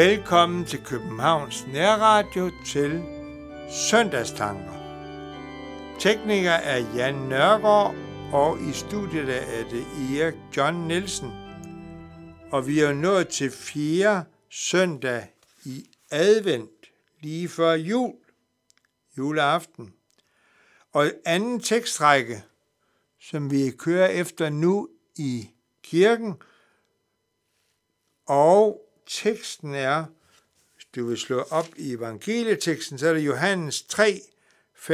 Velkommen til Københavns Nærradio til Søndagstanker. Tekniker er Jan Nørgaard, og i studiet er det Erik John Nielsen. Og vi er nået til fjerde søndag i advent, lige før jul, juleaften. Og anden tekstrække, som vi kører efter nu i kirken, og teksten er, hvis du vil slå op i evangelieteksten, så er det Johannes 3, 25-36.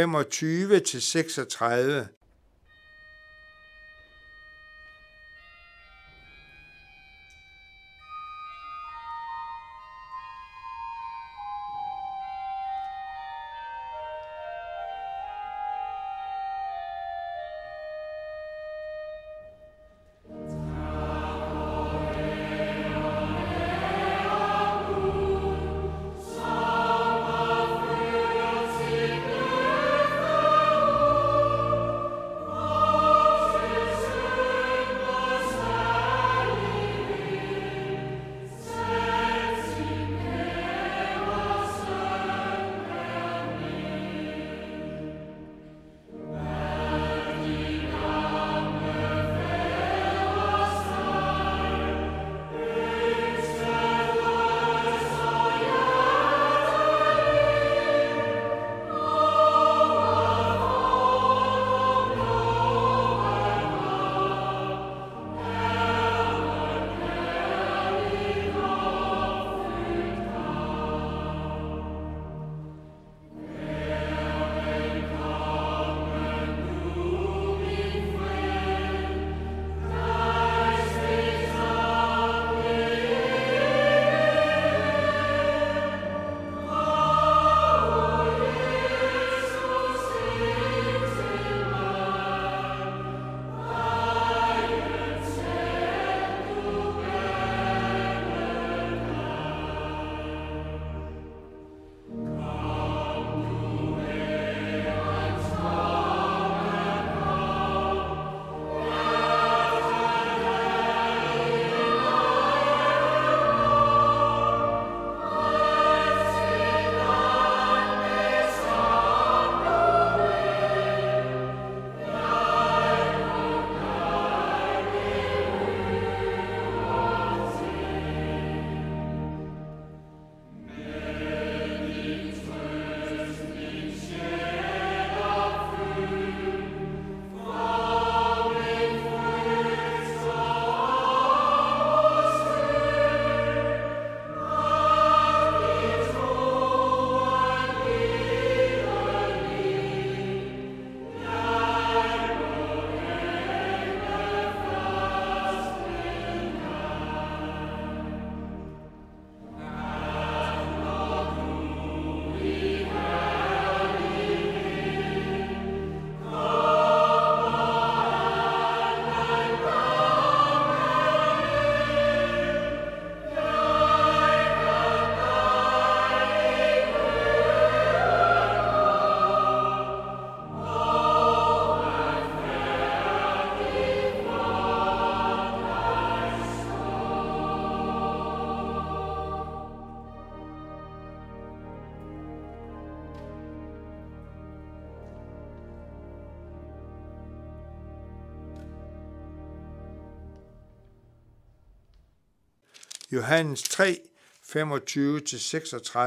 Johannes 3, 25-36.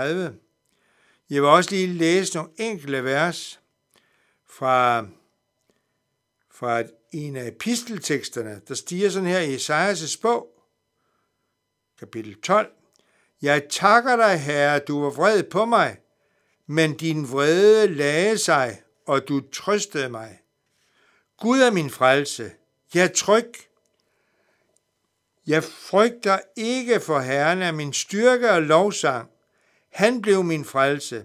Jeg vil også lige læse nogle enkelte vers fra, fra en af epistelteksterne, der stiger sådan her i Esajas' bog, kapitel 12. Jeg takker dig, Herre, du var vred på mig, men din vrede lagde sig, og du trøstede mig. Gud er min frelse. Jeg er tryg, jeg frygter ikke for Herren af min styrke og lovsang. Han blev min frelse.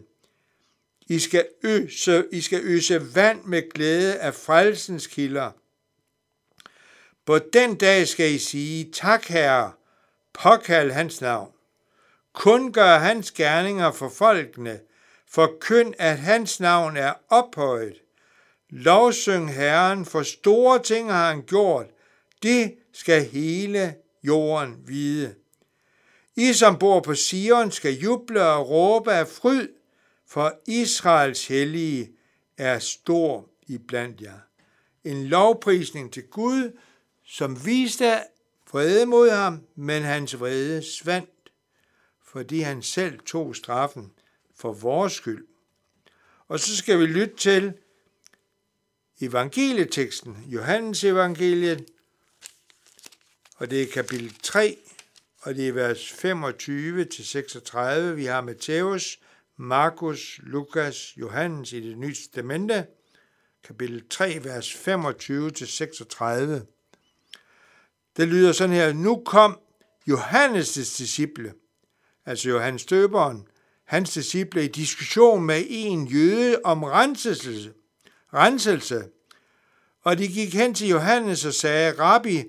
I skal øse, I skal øse vand med glæde af frelsens kilder. På den dag skal I sige, tak herre, påkald hans navn. Kun gør hans gerninger for folkene, for køn at hans navn er ophøjet. Lovsyng Herren, for store ting har han gjort. Det skal hele jorden vide. I som bor på Sion skal juble og råbe af fryd, for Israels hellige er stor i blandt jer. En lovprisning til Gud, som viste vrede mod ham, men hans vrede svandt, fordi han selv tog straffen for vores skyld. Og så skal vi lytte til evangelieteksten, Johannes evangeliet, og det er kapitel 3, og det er vers 25 til 36. Vi har Matthæus, Markus, Lukas, Johannes i det nye testamente, kapitel 3, vers 25 til 36. Det lyder sådan her, nu kom Johannes' disciple, altså Johannes Døberen, hans disciple i diskussion med en jøde om renselse. renselse. Og de gik hen til Johannes og sagde, Rabbi,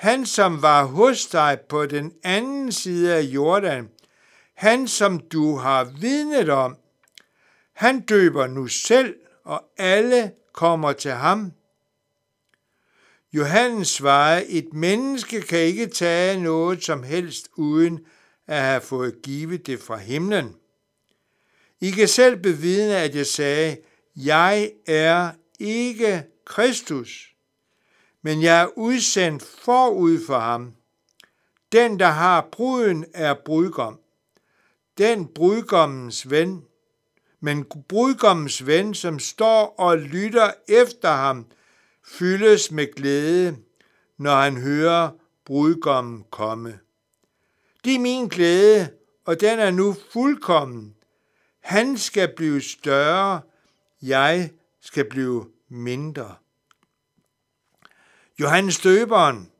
han som var hos dig på den anden side af Jordan, han som du har vidnet om, han døber nu selv, og alle kommer til ham. Johannes svarede, et menneske kan ikke tage noget som helst uden at have fået givet det fra himlen. I kan selv bevidne, at jeg sagde, jeg er ikke Kristus, men jeg er udsendt forud for ham. Den, der har bruden, er brudgom. Den brudgommens ven, men brudgommens ven, som står og lytter efter ham, fyldes med glæde, når han hører brudgommen komme. Det er min glæde, og den er nu fuldkommen. Han skal blive større, jeg skal blive mindre. Johannes Døberen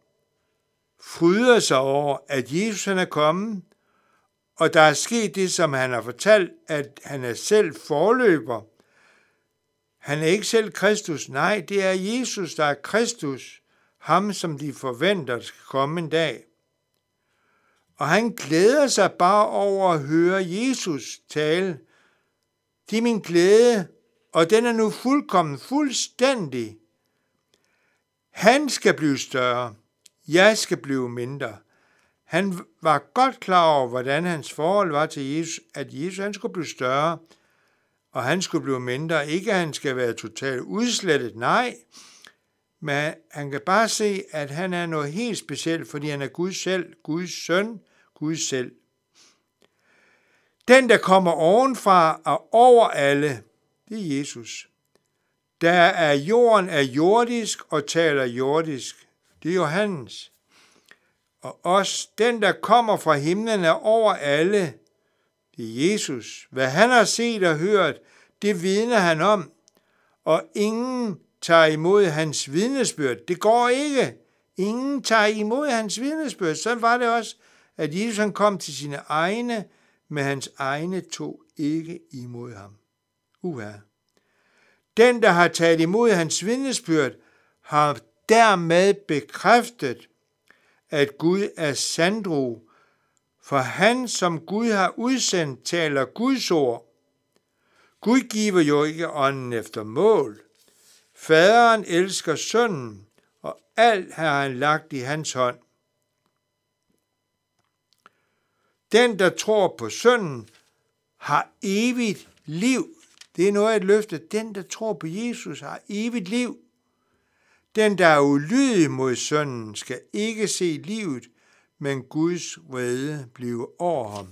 fryder sig over, at Jesus han er kommet, og der er sket det, som han har fortalt, at han er selv forløber. Han er ikke selv Kristus, nej, det er Jesus, der er Kristus, ham som de forventer skal komme en dag. Og han glæder sig bare over at høre Jesus tale. Det er min glæde, og den er nu fuldkommen fuldstændig. Han skal blive større, jeg skal blive mindre. Han var godt klar over, hvordan hans forhold var til Jesus, at Jesus han skulle blive større, og han skulle blive mindre. Ikke at han skal være totalt udslettet, nej, men han kan bare se, at han er noget helt specielt, fordi han er Gud selv, Guds søn, Gud selv. Den, der kommer ovenfra og over alle, det er Jesus. Der er jorden er jordisk og taler jordisk. Det er Johannes. Og os, den der kommer fra himlen er over alle. Det er Jesus. Hvad han har set og hørt, det vidner han om. Og ingen tager imod hans vidnesbyrd. Det går ikke. Ingen tager imod hans vidnesbyrd. Så var det også, at Jesus han kom til sine egne, men hans egne tog ikke imod ham. Uha. Den, der har taget imod hans vidnesbyrd, har dermed bekræftet, at Gud er sandro, for han, som Gud har udsendt, taler Guds ord. Gud giver jo ikke ånden efter mål. Faderen elsker sønnen, og alt har han lagt i hans hånd. Den, der tror på sønnen, har evigt liv. Det er noget af et løfte. Den, der tror på Jesus, har evigt liv. Den, der er ulydig mod sønnen, skal ikke se livet, men Guds vrede blive over ham.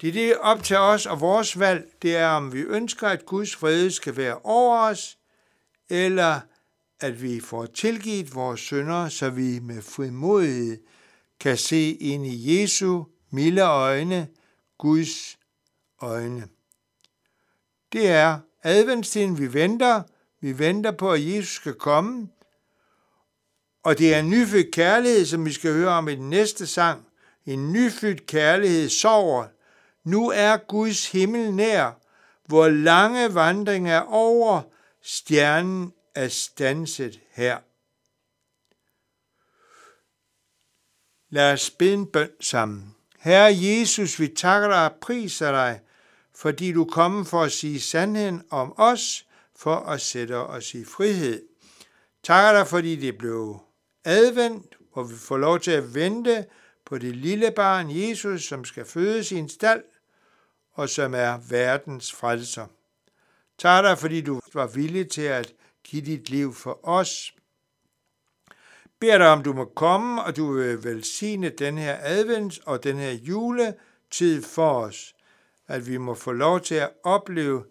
Det er det op til os og vores valg, det er, om vi ønsker, at Guds vrede skal være over os, eller at vi får tilgivet vores synder, så vi med frimodighed kan se ind i Jesu milde øjne, Guds øjne. Det er adventstiden, vi venter. Vi venter på, at Jesus skal komme. Og det er en nyfødt kærlighed, som vi skal høre om i den næste sang. En nyfødt kærlighed sover. Nu er Guds himmel nær. Hvor lange vandring er over. Stjernen er stanset her. Lad os bede en bøn sammen. Herre Jesus, vi takker dig og priser dig, fordi du kom for at sige sandheden om os, for at sætte os i frihed. Takker dig, fordi det blev advendt, hvor vi får lov til at vente på på det lille barn Jesus, som skal fødes i en stald, og som er verdens frelser. Tak dig, fordi du var villig til at give dit liv for os. Beder dig om, du må komme, og du vil velsigne den her advents og den her juletid for os, at vi må få lov til at opleve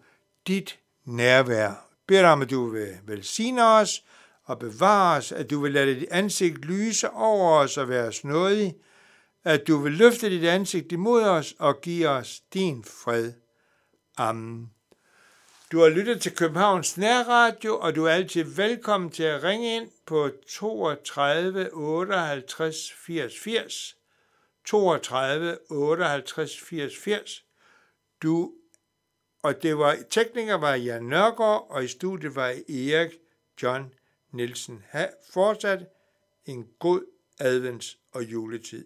dit nærvær. Bed om, at du vil velsigne os og bevare os, at du vil lade dit ansigt lyse over os og være os nådig, at du vil løfte dit ansigt imod os og give os din fred. Amen. Du har lyttet til Københavns Nærradio, og du er altid velkommen til at ringe ind på 32 58 80 80. 32 58 80 80. Du, og det var, tekniker var Jan Nørgaard, og i studiet var Erik John Nielsen. Ha' fortsat en god advents- og juletid.